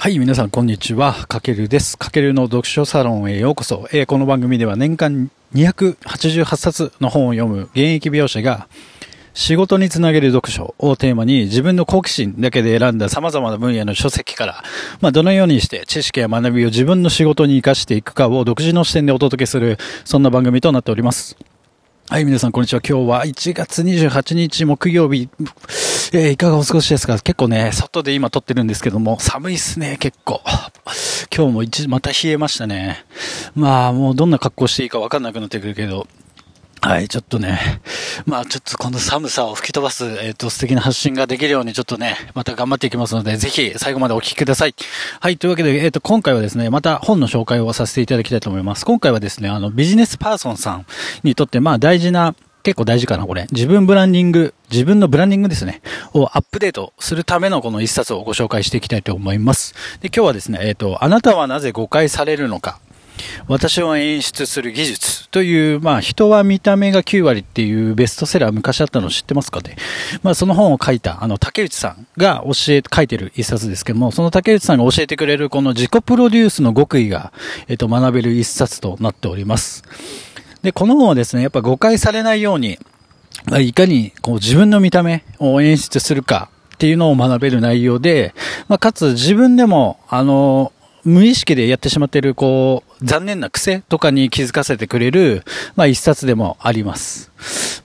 はい、皆さん、こんにちは。かけるです。かけるの読書サロンへようこそ。えー、この番組では年間288冊の本を読む現役美容師が、仕事につなげる読書をテーマに自分の好奇心だけで選んだ様々な分野の書籍から、まあ、どのようにして知識や学びを自分の仕事に活かしていくかを独自の視点でお届けする、そんな番組となっております。はい、皆さん、こんにちは。今日は1月28日木曜日、えー、いかがお過ごしですか？結構ね、外で今撮ってるんですけども、寒いっすね、結構。今日も一、また冷えましたね。まあ、もうどんな格好していいかわかんなくなってくるけど、はい、ちょっとね、まあちょっとこの寒さを吹き飛ばす、えっ、ー、と、素敵な発信ができるようにちょっとね、また頑張っていきますので、ぜひ最後までお聞きください。はい、というわけで、えっ、ー、と、今回はですね、また本の紹介をさせていただきたいと思います。今回はですね、あの、ビジネスパーソンさんにとって、まあ大事な、結構大事かな、これ。自分ブランディング、自分のブランディングですね、をアップデートするためのこの一冊をご紹介していきたいと思います。で、今日はですね、えっ、ー、と、あなたはなぜ誤解されるのか私を演出する技術という、まあ、人は見た目が9割っていうベストセラー昔あったの知ってますかねまあ、その本を書いた、あの、竹内さんが教え、書いてる一冊ですけども、その竹内さんが教えてくれるこの自己プロデュースの極意が、えっと、学べる一冊となっております。で、この本はですね、やっぱ誤解されないように、いかにこう自分の見た目を演出するかっていうのを学べる内容で、まあ、かつ自分でも、あの、無意識でやってしまっている、こう、残念な癖とかに気づかせてくれる、まあ一冊でもあります。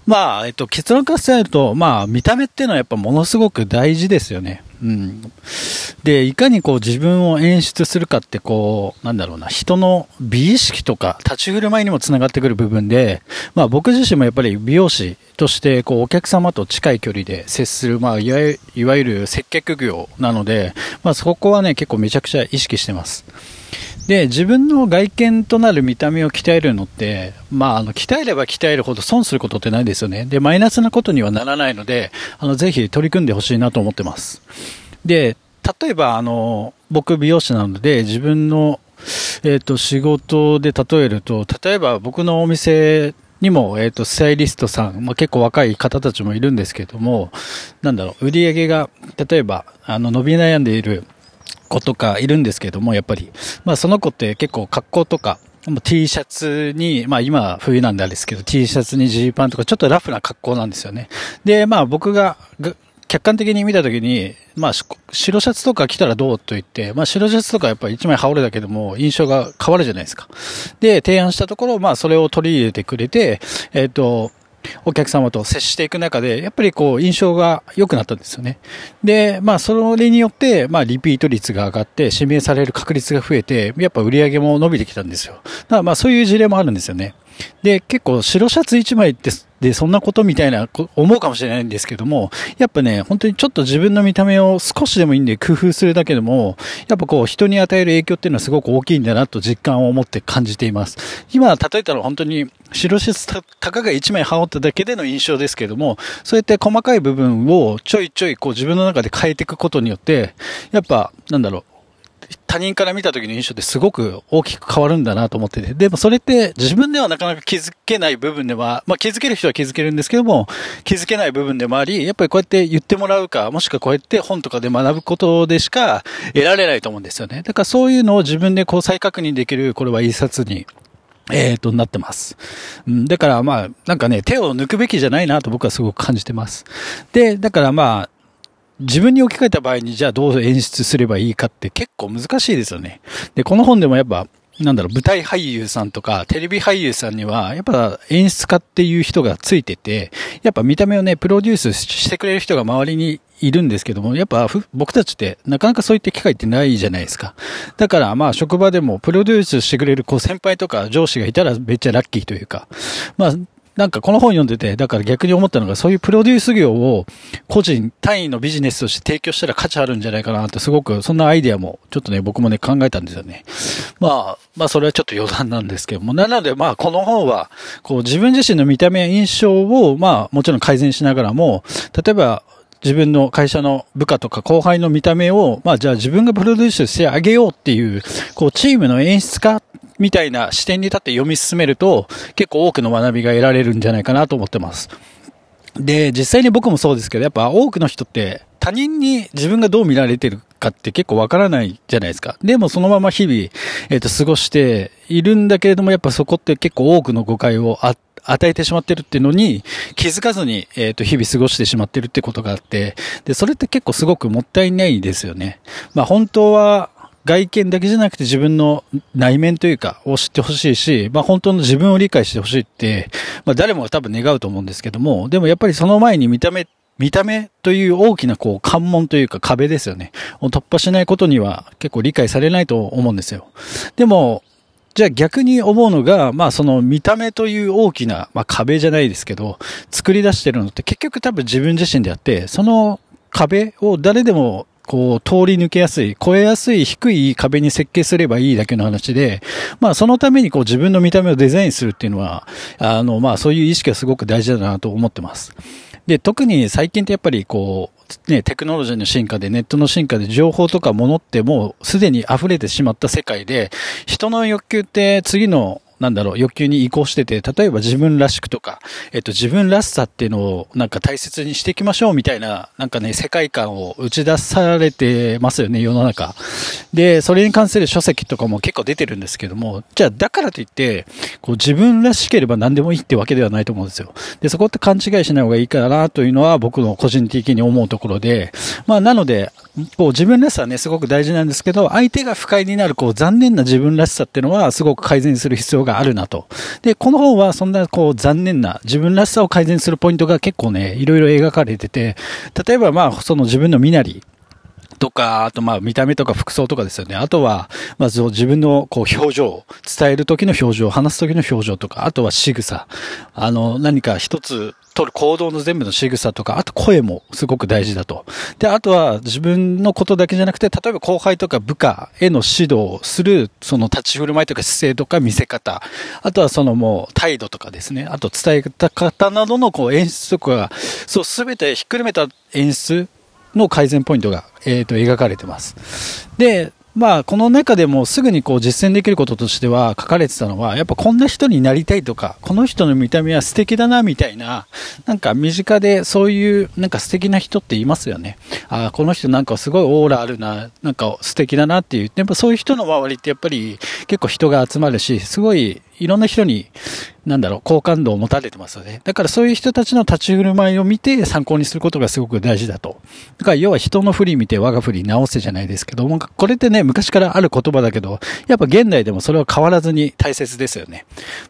まあ、えっと、結論から伝えると、まあ、見た目っていうのはやっぱものすごく大事ですよね。うん。で、いかにこう自分を演出するかってこう、なんだろうな、人の美意識とか立ち振る舞いにもつながってくる部分で、まあ僕自身もやっぱり美容師としてこうお客様と近い距離で接する、まあいわゆる接客業なので、まあそこはね結構めちゃくちゃ意識してます。で、自分の外見となる見た目を鍛えるのって、まあ、あの、鍛えれば鍛えるほど損することってないですよね。で、マイナスなことにはならないので、あの、ぜひ取り組んでほしいなと思ってます。で、例えば、あの、僕美容師なので、自分の、えっ、ー、と、仕事で例えると、例えば僕のお店にも、えっ、ー、と、スタイリストさん、まあ、結構若い方たちもいるんですけども、なんだろう、売り上げが、例えば、あの、伸び悩んでいる子とかいるんですけども、やっぱり。まあその子って結構格好とか、T シャツに、まあ今冬なんであれですけど、T シャツにジーパンとかちょっとラフな格好なんですよね。で、まあ僕が、客観的に見たときに、まあ、白シャツとか着たらどうと言って、まあ、白シャツとかやっぱり一枚羽織るだけでも印象が変わるじゃないですか。で、提案したところ、まあ、それを取り入れてくれて、えっ、ー、と、お客様と接していく中で、やっぱりこう、印象が良くなったんですよね。で、まあ、それによって、まあ、リピート率が上がって、指名される確率が増えて、やっぱ売り上げも伸びてきたんですよ。だからまあ、そういう事例もあるんですよね。で、結構白シャツ1枚って、で、そんなことみたいな、思うかもしれないんですけども、やっぱね、本当にちょっと自分の見た目を少しでもいいんで工夫するだけでも、やっぱこう、人に与える影響っていうのはすごく大きいんだなと実感を持って感じています。今、例えたら本当に、白シャツたかが1枚羽織っただけでの印象ですけども、そうやって細かい部分をちょいちょいこう自分の中で変えていくことによって、やっぱ、なんだろう、他人から見た時の印象ってすごく大きく変わるんだなと思ってて。でもそれって自分ではなかなか気づけない部分では、まあ気づける人は気づけるんですけども、気づけない部分でもあり、やっぱりこうやって言ってもらうか、もしくはこうやって本とかで学ぶことでしか得られないと思うんですよね。だからそういうのを自分でこう再確認できる、これは一冊にえっ、と、なってます。うん、だからまあ、なんかね、手を抜くべきじゃないなと僕はすごく感じてます。で、だからまあ、自分に置き換えた場合にじゃあどう演出すればいいかって結構難しいですよね。で、この本でもやっぱ、なんだろう、舞台俳優さんとか、テレビ俳優さんには、やっぱ演出家っていう人がついてて、やっぱ見た目をね、プロデュースしてくれる人が周りにいるんですけども、やっぱ僕たちってなかなかそういった機会ってないじゃないですか。だからまあ職場でもプロデュースしてくれるこう先輩とか上司がいたらめっちゃラッキーというか、まあなんかこの本読んでて、だから逆に思ったのが、そういうプロデュース業を個人単位のビジネスとして提供したら価値あるんじゃないかなって、すごく、そんなアイディアも、ちょっとね、僕もね、考えたんですよね。まあ、まあ、それはちょっと余談なんですけども、なので、まあ、この本は、こう、自分自身の見た目や印象を、まあ、もちろん改善しながらも、例えば、自分の会社の部下とか後輩の見た目を、まあじゃあ自分がプロデュースしてあげようっていう、こうチームの演出家みたいな視点に立って読み進めると、結構多くの学びが得られるんじゃないかなと思ってます。で、実際に僕もそうですけど、やっぱ多くの人って他人に自分がどう見られてるかって結構わからないじゃないですか。でもそのまま日々、えっ、ー、と、過ごしているんだけれども、やっぱそこって結構多くの誤解をあ与えてしまってるっていうのに気づかずに、えっ、ー、と、日々過ごしてしまってるってことがあって、で、それって結構すごくもったいないですよね。まあ本当は、外見だけじゃなくて自分の内面というかを知ってほしいし、まあ本当の自分を理解してほしいって、まあ誰もが多分願うと思うんですけども、でもやっぱりその前に見た目、見た目という大きなこう関門というか壁ですよね。を突破しないことには結構理解されないと思うんですよ。でも、じゃあ逆に思うのが、まあその見た目という大きな、まあ壁じゃないですけど、作り出してるのって結局多分自分自身であって、その壁を誰でもこう、通り抜けやすい、越えやすい低い壁に設計すればいいだけの話で、まあそのためにこう自分の見た目をデザインするっていうのは、あの、まあそういう意識はすごく大事だなと思ってます。で、特に最近ってやっぱりこう、ね、テクノロジーの進化で、ネットの進化で情報とか物ってもうすでに溢れてしまった世界で、人の欲求って次のなんだろう、欲求に移行してて、例えば自分らしくとか、えっと、自分らしさっていうのをなんか大切にしていきましょうみたいな、なんかね、世界観を打ち出されてますよね、世の中。で、それに関する書籍とかも結構出てるんですけども、じゃあ、だからといって、こう自分らしければ何でもいいってわけではないと思うんですよ。で、そこって勘違いしない方がいいかなというのは僕の個人的に思うところで、まあ、なので、こう自分らしさはね、すごく大事なんですけど、相手が不快になるこう残念な自分らしさっていうのはすごく改善する必要があるなと。で、この本はそんなこう残念な自分らしさを改善するポイントが結構ね、いろいろ描かれてて、例えばまあその自分の身なり、とか、あとまあ見た目とか服装とかですよね。あとは、まず自分のこう表情、伝える時の表情、話す時の表情とか、あとは仕草。あの、何か一つ取る行動の全部の仕草とか、あと声もすごく大事だと。で、あとは自分のことだけじゃなくて、例えば後輩とか部下への指導をする、その立ち振る舞いとか姿勢とか見せ方、あとはそのもう態度とかですね、あと伝えた方などのこう演出とか、そうすべてひっくるめた演出の改善ポイントが、え、ー、と、描かれてます。で、まあ、この中でもすぐにこう実践できることとしては書かれてたのは、やっぱこんな人になりたいとか、この人の見た目は素敵だな、みたいな、なんか身近でそういうなんか素敵な人っていますよね。ああ、この人なんかすごいオーラあるな、なんか素敵だなっていう、やっぱそういう人の周りってやっぱり結構人が集まるし、すごいいろんな人になんだろう、好感度を持たれてますよね。だからそういう人たちの立ち振る舞いを見て参考にすることがすごく大事だと。だから要は人の振り見て我が振り直せじゃないですけども、これってね、昔からある言葉だけど、やっぱ現代でもそれは変わらずに大切ですよね。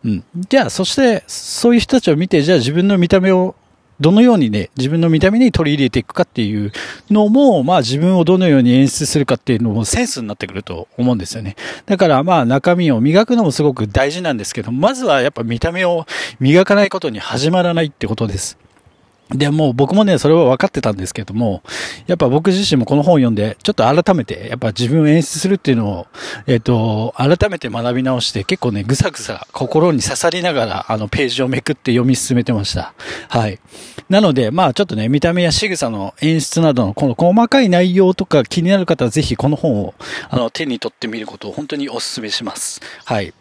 うん。じゃあ、そして、そういう人たちを見て、じゃあ自分の見た目をどのようにね、自分の見た目に取り入れていくかっていうのも、まあ自分をどのように演出するかっていうのもセンスになってくると思うんですよね。だからまあ中身を磨くのもすごく大事なんですけど、まずはやっぱ見た目を磨かないことに始まらないってことです。で、もう僕もね、それは分かってたんですけども、やっぱ僕自身もこの本を読んで、ちょっと改めて、やっぱ自分を演出するっていうのを、えっ、ー、と、改めて学び直して、結構ね、ぐさぐさ心に刺さりながら、あの、ページをめくって読み進めてました。はい。なので、まあちょっとね、見た目や仕草の演出などの、この細かい内容とか気になる方は、ぜひこの本を、あの、手に取ってみることを本当にお勧めします。はい。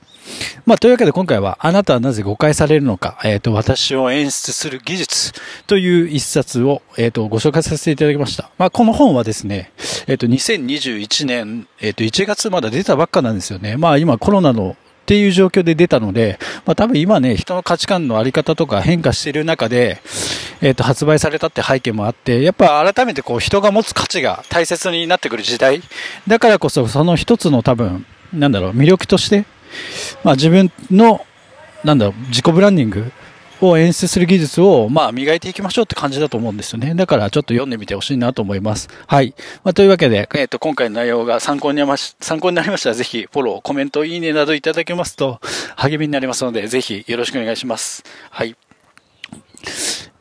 まあ、というわけで今回は、あなたはなぜ誤解されるのか、えっ、ー、と、私を演出する技術という一冊を、えっ、ー、と、ご紹介させていただきました。まあ、この本はですね、えっ、ー、と、2021年、えっ、と、1月まだ出たばっかなんですよね。まあ、今コロナのっていう状況で出たので、まあ多分今ね、人の価値観のあり方とか変化している中で、えっ、ー、と、発売されたって背景もあって、やっぱ改めてこう人が持つ価値が大切になってくる時代。だからこそその一つの多分、なんだろう、魅力として、まあ、自分の、なんだろう、自己ブランディングを演出する技術を、まあ、磨いていきましょうって感じだと思うんですよね。だから、ちょっと読んでみてほしいなと思います。はい。まあ、というわけで、えっ、と、今回の内容が参考になりまし、参考になりましたら、ぜひ、フォロー、コメント、いいねなどいただけますと、励みになりますので、ぜひ、よろしくお願いします。はい。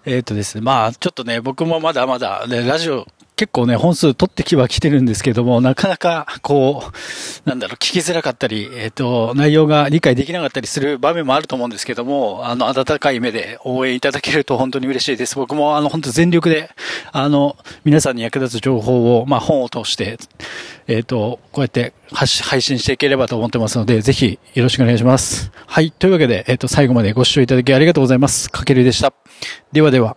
えっ、ー、とですね、まあ、ちょっとね、僕もまだまだ、ね、ラジオ結構ね、本数取ってきは来てるんですけども、なかなか、こう、なんだろう、聞きづらかったり、えっ、ー、と、内容が理解できなかったりする場面もあると思うんですけども、あの、温かい目で応援いただけると 本当に嬉しいです。僕も、あの、本当全力で、あの、皆さんに役立つ情報を、まあ、本を通して、えっ、ー、と、こうやって配信していければと思ってますので、ぜひよろしくお願いします。はい。というわけで、えっ、ー、と、最後までご視聴いただきありがとうございます。かけるでした。ではでは。